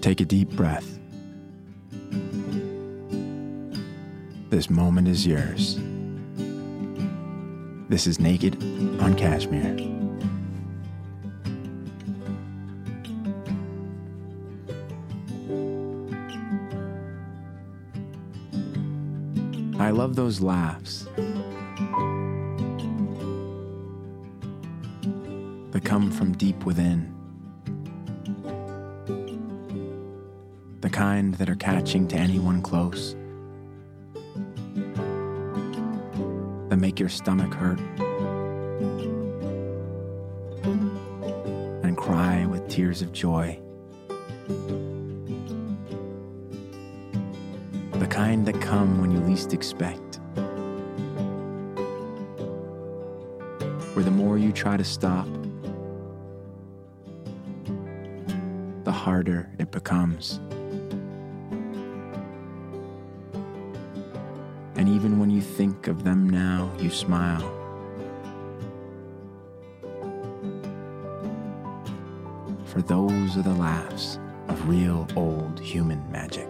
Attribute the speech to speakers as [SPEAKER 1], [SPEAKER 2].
[SPEAKER 1] Take a deep breath. This moment is yours. This is Naked on Cashmere. I love those laughs that come from deep within. The kind that are catching to anyone close. That make your stomach hurt. And cry with tears of joy. The kind that come when you least expect. Where the more you try to stop, the harder it becomes. And even when you think of them now, you smile. For those are the laughs of real old human magic.